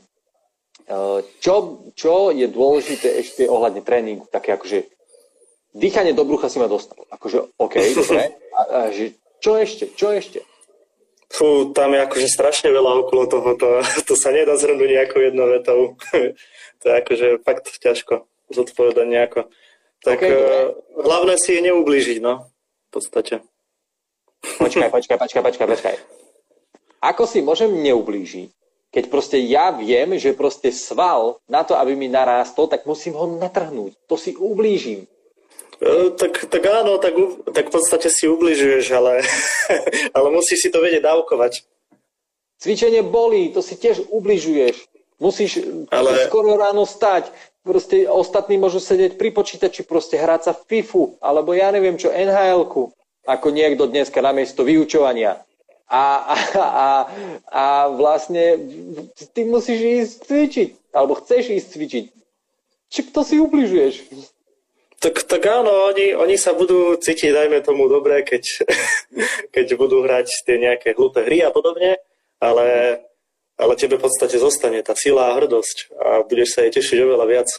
čo, čo je dôležité ešte ohľadne tréningu, také akože dýchanie do brucha si ma dostal. Akože, OK, dobre. A, a, že, čo ešte? Čo ešte? Fú, tam je akože strašne veľa okolo toho, to, to sa nedá zhrnúť nejakou jednou vetou. to je akože fakt ťažko zodpovedať nejako. Tak okay, uh, hlavné si je neublížiť, no, v podstate. Počkaj, počkaj, počkaj, počkaj, počkaj. Ako si môžem neublížiť, keď proste ja viem, že proste sval na to, aby mi narástol, tak musím ho natrhnúť. To si ublížim. E, tak, tak áno, tak, tak v podstate si ubližuješ, ale, ale musíš si to vedieť dávkovať. Cvičenie bolí, to si tiež ubližuješ. Musíš ale... skoro ráno stať, proste ostatní môžu sedieť pri počítači, proste hrať sa v FIFU, alebo ja neviem čo, nhl ako niekto dneska namiesto vyučovania. A, a, a, a vlastne ty musíš ísť cvičiť, alebo chceš ísť cvičiť. Či to si ubližuješ? Tak, tak áno, oni, oni sa budú cítiť, dajme tomu, dobre, keď, keď budú hrať tie nejaké hlúpe hry a podobne, ale, ale tebe v podstate zostane tá sila a hrdosť a budeš sa jej tešiť oveľa viac.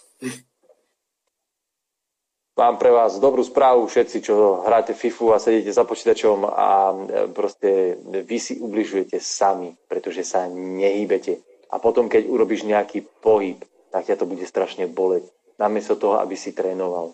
Mám pre vás dobrú správu všetci, čo hráte FIFU a sedíte za počítačom a e, proste vy si ubližujete sami, pretože sa nehýbete. A potom, keď urobíš nejaký pohyb, tak ťa to bude strašne boleť. Namiesto toho, aby si trénoval.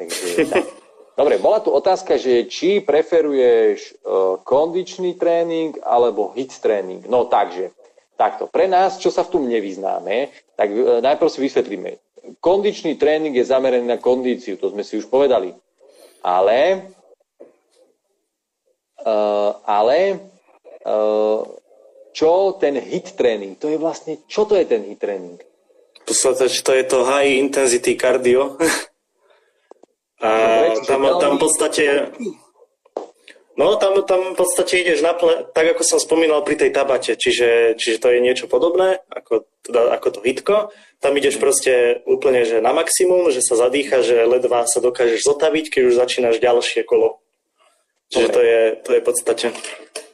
Takže, tak. Dobre, bola tu otázka, že či preferuješ uh, kondičný tréning alebo hit tréning. No takže, takto. Pre nás, čo sa v tom nevyznáme, tak uh, najprv si vysvetlíme. Kondičný tréning je zameraný na kondíciu, to sme si už povedali. Ale, uh, ale čo ten hit tréning? To je vlastne, čo to je ten hit tréning? V podstate to je to high intensity cardio. A tam, tam v podstate... No, tam, tam v podstate ideš na ple, tak ako som spomínal pri tej tabate, čiže, čiže to je niečo podobné, ako, teda, ako to hitko. Tam ideš mhm. proste úplne že na maximum, že sa zadýcha, že ledva sa dokážeš zotaviť, keď už začínaš ďalšie kolo. Čiže to je, to je v podstate.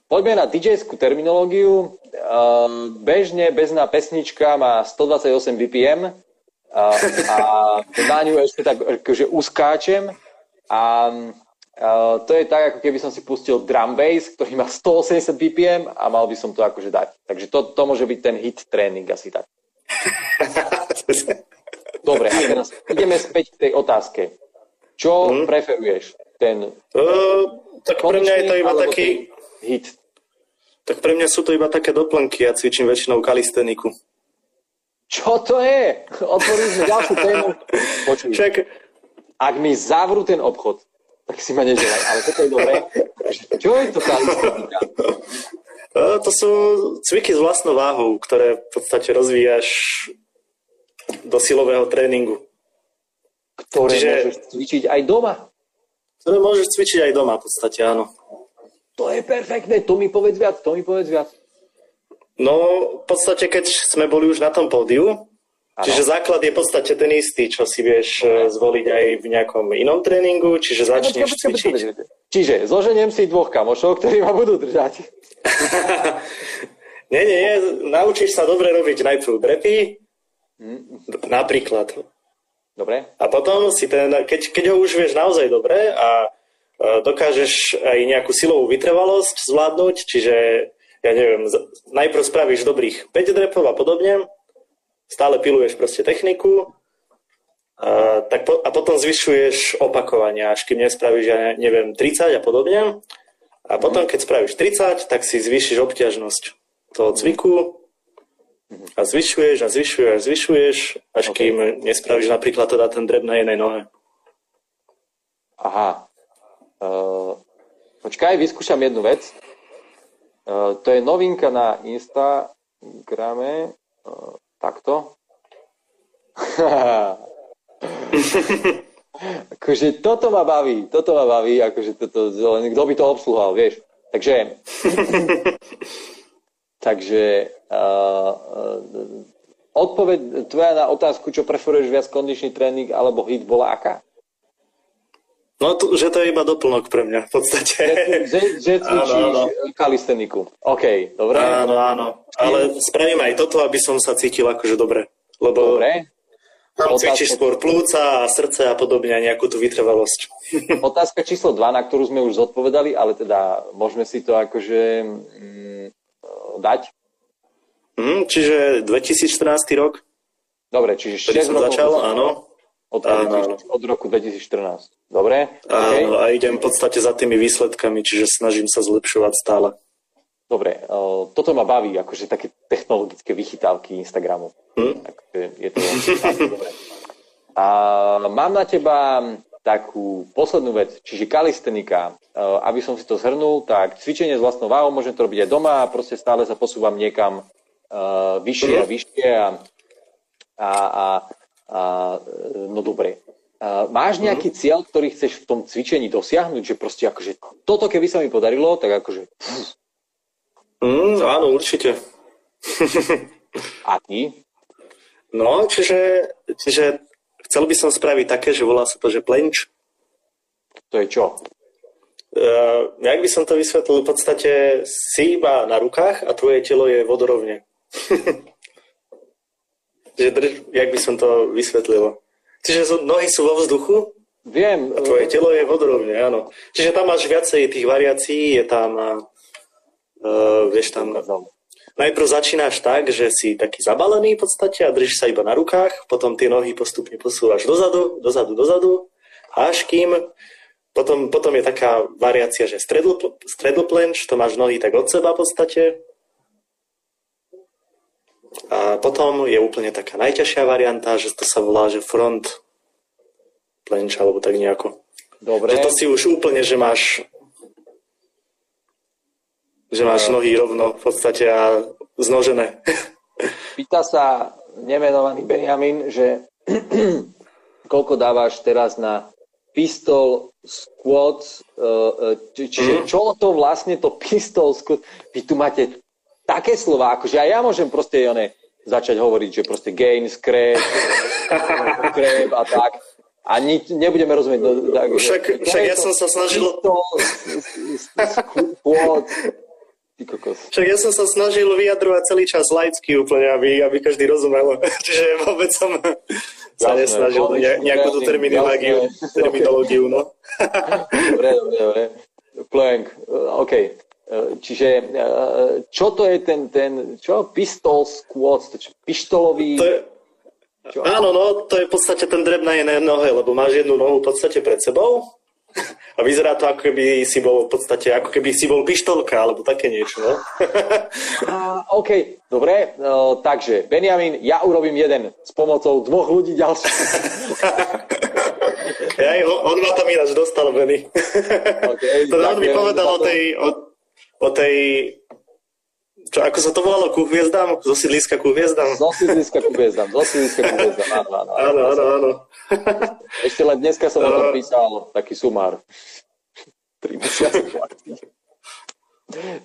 Poďme na dj terminológiu. Bežne bezná pesnička má 128 BPM, a, a na ňu ešte tak akože uskáčem a, a to je tak, ako keby som si pustil drum bass, ktorý má 180 BPM a mal by som to akože dať. Takže to, to môže byť ten hit tréning asi tak. Dobre, a teraz ideme späť k tej otázke. Čo hmm. preferuješ? Ten uh, tak pre mňa je to iba taký... Hit. Tak pre mňa sú to iba také doplnky. Ja cvičím väčšinou kalisteniku. Čo to je? Otvorili sme ďalšiu tému. Počuj, Čak. ak mi zavrú ten obchod, tak si ma neželaj, ale toto je dobré. Čo je to kalistika? To sú cviky s vlastnou váhou, ktoré v podstate rozvíjaš do silového tréningu. Ktoré Čiže, môžeš cvičiť aj doma. Ktoré môžeš cvičiť aj doma, v podstate, áno. To je perfektné, to mi povedz viac, to mi povedz viac. No, v podstate, keď sme boli už na tom pódiu, ano. čiže základ je v podstate ten istý, čo si vieš okay. zvoliť aj v nejakom inom tréningu, čiže začneš počkej, cvičiť. Čiže zoženiem si dvoch kamošov, ktorí ma budú držať. nie, nie, nie, naučíš sa dobre robiť najprv brepy, mm. napríklad. Dobre. A potom si ten, keď, keď ho už vieš naozaj dobre a dokážeš aj nejakú silovú vytrvalosť zvládnuť, čiže ja neviem, najprv spravíš dobrých 5 drepov a podobne, stále piluješ proste techniku, a, tak po, a potom zvyšuješ opakovania, až kým nespravíš, ja neviem, 30 a podobne. A potom, keď spravíš 30, tak si zvýšiš obťažnosť toho cviku a zvyšuješ a zvyšuješ a zvyšuješ, až okay. kým nespravíš napríklad teda ten dreb na jednej nohe. Aha. Uh, počkaj, vyskúšam jednu vec. Uh, to je novinka na Instagrame. Uh, takto. akože toto ma baví, toto ma baví, akože toto, len kto by to obsluhal, vieš. Takže, takže uh, odpoveď tvoja na otázku, čo preferuješ viac kondičný tréning alebo hit, bola aká? No, to, že to je iba doplnok pre mňa, v podstate. Že, že cvičíš kalisteniku. OK, dobre. Áno, áno. Ale spravím aj toto, aby som sa cítil akože dobre. Lebo dobre. Tam Otázka... cvičíš skôr plúca a srdce a podobne a nejakú tú vytrvalosť. Otázka číslo 2, na ktorú sme už zodpovedali, ale teda môžeme si to akože mm, dať. Mm, čiže 2014 rok. Dobre, čiže 6 rokov. začal, áno. Od, áno. od roku 2014. Dobre? Okay. Áno, a idem v podstate za tými výsledkami, čiže snažím sa zlepšovať stále. Dobre, uh, toto ma baví, akože také technologické vychytávky Instagramu. Hm? Takže je to. A mám na teba takú poslednú vec, čiže kalistenika. Uh, aby som si to zhrnul, tak cvičenie s vlastnou váhou môžem to robiť aj doma a proste stále sa posúvam niekam uh, vyššie a mhm. vyššie a, a, a A, e, no dobre. A, máš nejaký mm. cieľ, ktorý chceš v tom cvičení dosiahnuť? Že proste akože toto keby sa mi podarilo, tak akože... Mm, áno, určite. A ty? No, čiže, čiže chcel by som spraviť také, že volá sa to, že plenč. To je čo? Uh, jak by som to vysvetlil, v podstate si iba na rukách a tvoje telo je vodorovne. že drž, jak by som to vysvetlil. Čiže nohy sú vo vzduchu Viem. a tvoje telo je vodorovne, áno. Čiže tam máš viacej tých variácií, je tam, uh, vieš tam, najprv začínaš tak, že si taký zabalený v podstate a držíš sa iba na rukách, potom tie nohy postupne posúvaš dozadu, dozadu, dozadu, až kým potom, potom je taká variácia, že straddle planche, to máš nohy tak od seba v podstate. A potom je úplne taká najťažšia varianta, že to sa volá, že front planche, alebo tak nejako. Dobre. Že to si už úplne, že máš že máš nohy rovno v podstate a znožené. Pýta sa nemenovaný Benjamin, že koľko dávaš teraz na pistol squat, uh, či, čiže mm. čo to vlastne to pistol squat, vy tu máte také slova, akože aj ja môžem proste one, začať hovoriť, že proste gain, scrap, scrap a tak. A ni, nebudeme rozumieť. No, tak, však, však ja som sa snažil... Pistol, squat, však ja som sa snažil vyjadrovať celý čas laicky úplne, aby, aby každý rozumel. Čiže vôbec som sa nesnažil ne, nejakú tú terminológiu, terminológiu, no. dobre, dobre, dobre. Plank, eh, OK. Eh, čiže eh, čo to je ten, ten čo? Pistol squat, to čo, pištolový... To je, čo? Áno, no, to je v podstate ten dreb na jednej nohe, lebo máš jednu nohu v podstate pred sebou a vyzerá to, ako keby si bol v podstate, ako keby si bol pištolka, alebo také niečo, no. a, OK, dobre, no, takže Benjamin, ja urobím jeden s pomocou dvoch ľudí ďalších. ja, on ma tam ináč dostal, Benny. Okay, to on mi povedal o tej, o, o tej čo, ako sa to volalo, ku hviezdám? Zo sídliska ku hviezdám? Zo sídliska ku hviezdám, zo sídliska ku hviezdám, áno, áno. Áno, áno, áno. Ešte len dneska som o tom písal taký sumár. Tri mesiace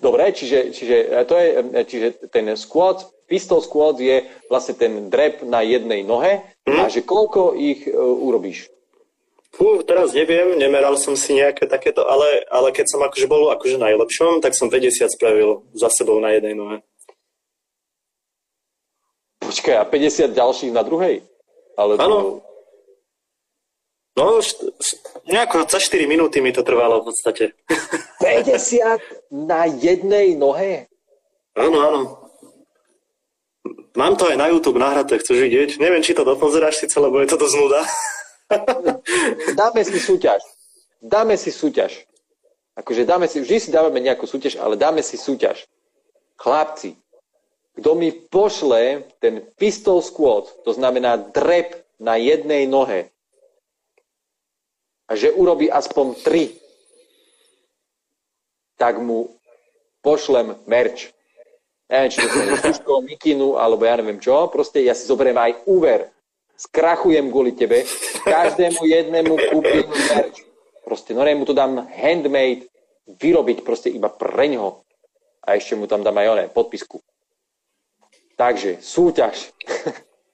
Dobre, čiže, čiže, to je, čiže ten squat, pistol squat je vlastne ten drep na jednej nohe hmm. a že koľko ich uh, urobíš? Fú, teraz neviem, nemeral som si nejaké takéto, ale, ale keď som akože bol akože najlepšom, tak som 50 spravil za sebou na jednej nohe. Počkaj, a 50 ďalších na druhej? Ale Áno. No, št- nejako za 4 minúty mi to trvalo v podstate. 50 na jednej nohe? Áno, áno. Mám to aj na YouTube nahraté, chceš vidieť? Neviem, či to dopozeráš síce, lebo je to dosť nuda. dáme si súťaž. Dáme si súťaž. Akože dáme si, vždy si dávame nejakú súťaž, ale dáme si súťaž. Chlapci, kto mi pošle ten pistol squat, to znamená drep na jednej nohe, a že urobí aspoň tri, tak mu pošlem merch. Neviem, či to mikinu, alebo ja neviem čo. Proste ja si zoberiem aj úver skrachujem kvôli tebe, každému jednému kúpim merch. Proste mu to dám handmade, vyrobiť proste iba pre ňoho. A ešte mu tam dám aj oné, podpisku. Takže, súťaž.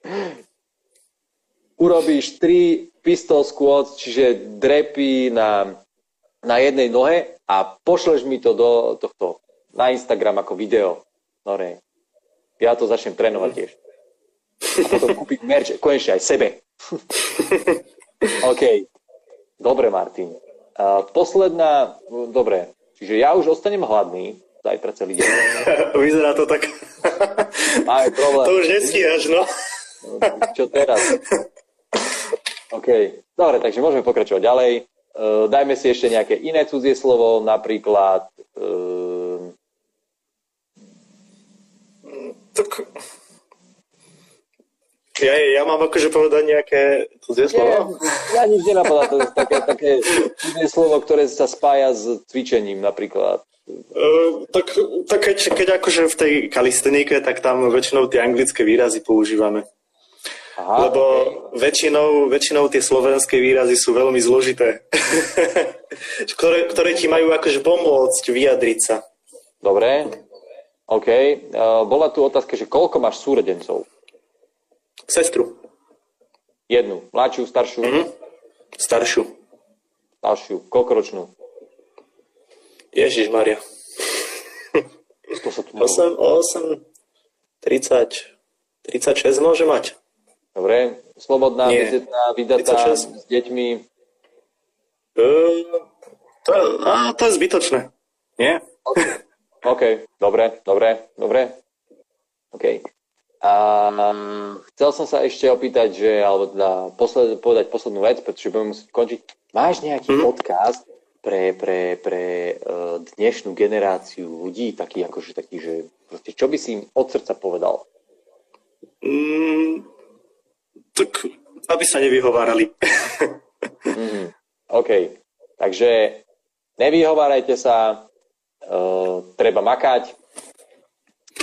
Urobíš tri pistol squats, čiže drepy na, na jednej nohe a pošleš mi to do tohto na Instagram ako video. No ne. Ja to začnem trénovať tiež potom kúpiť merch, konečne aj sebe. OK. Dobre, Martin. Uh, posledná, dobre, čiže ja už ostanem hladný zajtra celý deň. Vyzerá to tak. Máme problém. To už nestíhaš, no. Čo teraz? OK. Dobre, takže môžeme pokračovať ďalej. Uh, dajme si ešte nejaké iné cudzie slovo, napríklad uh... tak ja, ja mám akože povedať nejaké cudzie slovo? Ja nič nenapadá, to je také, také cudzie slovo, ktoré sa spája s cvičením napríklad. Uh, tak, tak keď, keď akože v tej kalistenike, tak tam väčšinou tie anglické výrazy používame. Aha, lebo okay. väčšinou, väčšinou tie slovenské výrazy sú veľmi zložité, ktoré, ktoré ti majú akože pomôcť vyjadriť sa. Dobre, OK. Uh, bola tu otázka, že koľko máš súrodencov? Sestru. Jednu. Mladšiu, staršiu? Mm-hmm. Staršiu. Staršiu. Koľkoročnú? Ježiš Maria. 8, 8, 30, 36 môže mať. Dobre, slobodná, bezetná, vydatá, 36. s deťmi. Uh, to, a, to je zbytočné. Nie? OK, okay. dobre, dobre, dobre. OK. A chcel som sa ešte opýtať, že, alebo teda posled, povedať poslednú vec, pretože budeme musieť končiť. Máš nejaký mm. podcast pre, pre, pre uh, dnešnú generáciu ľudí, taký akože taký, že proste, čo by si im od srdca povedal? Mm, tak aby sa nevyhovárali. mm, OK. Takže nevyhovárajte sa, uh, treba makať.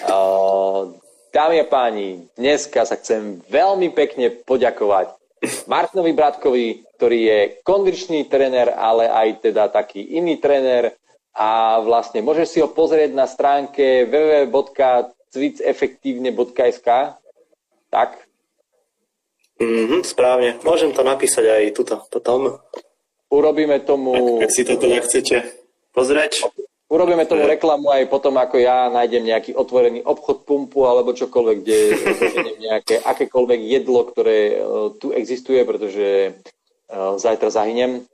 Uh, dámy a páni, dneska sa chcem veľmi pekne poďakovať Martinovi Bratkovi, ktorý je kondičný tréner, ale aj teda taký iný tréner a vlastne môžeš si ho pozrieť na stránke www.cvicefektívne.sk tak? Mm-hmm, správne. Môžem to napísať aj tuto, potom. Urobíme tomu... Ak, si to teda chcete pozrieť. Urobíme tomu reklamu aj potom, ako ja nájdem nejaký otvorený obchod pumpu alebo čokoľvek, kde nejaké, akékoľvek jedlo, ktoré uh, tu existuje, pretože uh, zajtra zahynem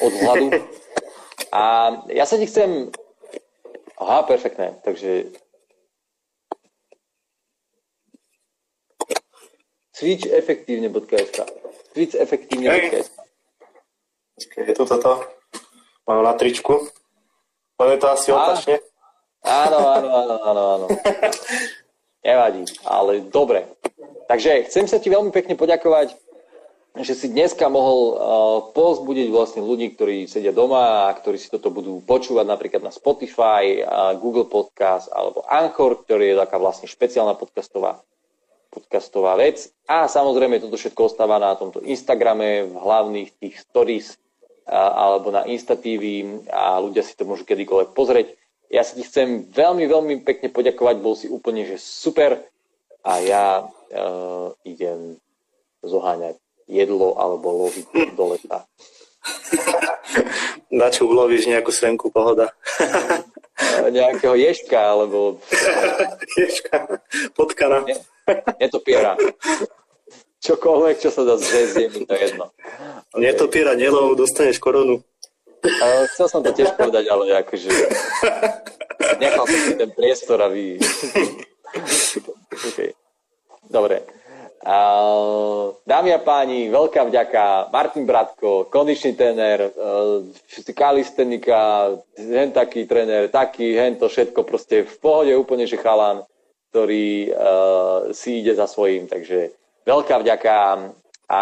od hladu. A ja sa ti chcem... Aha, perfektné. Takže Switch efektívne.sk Switch efektívne.sk Je to toto? Mám na tričku. Len je to asi opačne. Áno, áno, áno, áno, áno. Nevadí, ale dobre. Takže chcem sa ti veľmi pekne poďakovať, že si dneska mohol uh, pozbudiť vlastne ľudí, ktorí sedia doma a ktorí si toto budú počúvať napríklad na Spotify, uh, Google Podcast alebo Anchor, ktorý je taká vlastne špeciálna podcastová podcastová vec. A samozrejme toto všetko ostáva na tomto Instagrame, v hlavných tých stories alebo na Insta TV a ľudia si to môžu kedykoľvek pozrieť. Ja sa ti chcem veľmi, veľmi pekne poďakovať, bol si úplne že super a ja uh, idem zoháňať jedlo alebo loviť do leta. Na čo ulovíš nejakú semku, pohoda. nejakého ješka, alebo... ješka, potkana. Nie, Netopiera. Čokoľvek, čo sa dá zrezť, je mi to jedno. Netopiera, nelov, dostaneš koronu. Uh, chcel som to tiež povedať, ale akože nechal som si ten priestor, aby... okay. Dobre. Dámy a páni, veľká vďaka. Martin Bratko, kondičný tréner, uh, kalistenika, hen taký tréner, taký, hen to všetko proste v pohode úplne, že chalán ktorý uh, si ide za svojím. Takže veľká vďaka a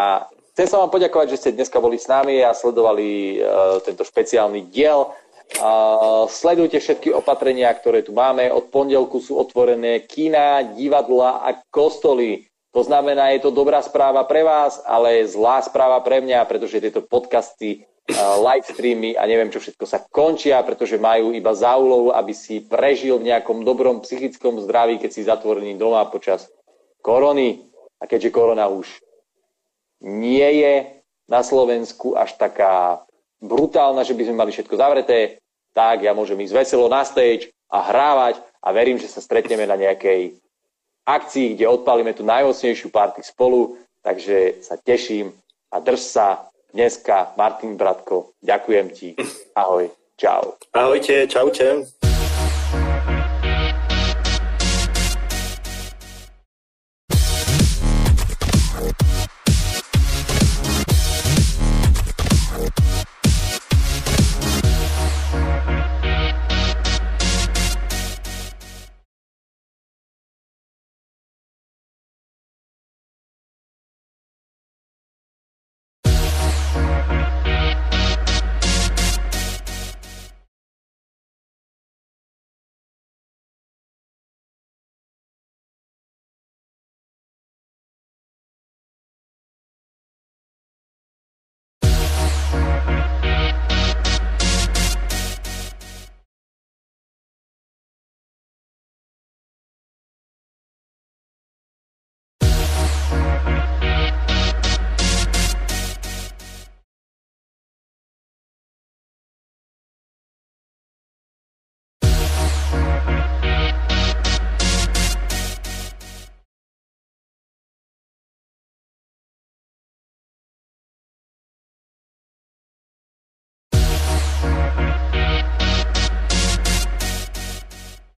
chcem sa vám poďakovať, že ste dneska boli s nami a sledovali uh, tento špeciálny diel. Uh, sledujte všetky opatrenia, ktoré tu máme. Od pondelku sú otvorené kina, divadla a kostoly. To znamená, je to dobrá správa pre vás, ale zlá správa pre mňa, pretože tieto podcasty live streamy a neviem čo všetko sa končia, pretože majú iba za úlohu, aby si prežil v nejakom dobrom psychickom zdraví, keď si zatvorený doma počas korony. A keďže korona už nie je na Slovensku až taká brutálna, že by sme mali všetko zavreté, tak ja môžem ísť veselo na stage a hrávať a verím, že sa stretneme na nejakej akcii, kde odpalíme tú najmocnejšiu party spolu, takže sa teším a drž sa dneska Martin Bratko. Ďakujem ti. Ahoj. Čau. Ahojte, čaute.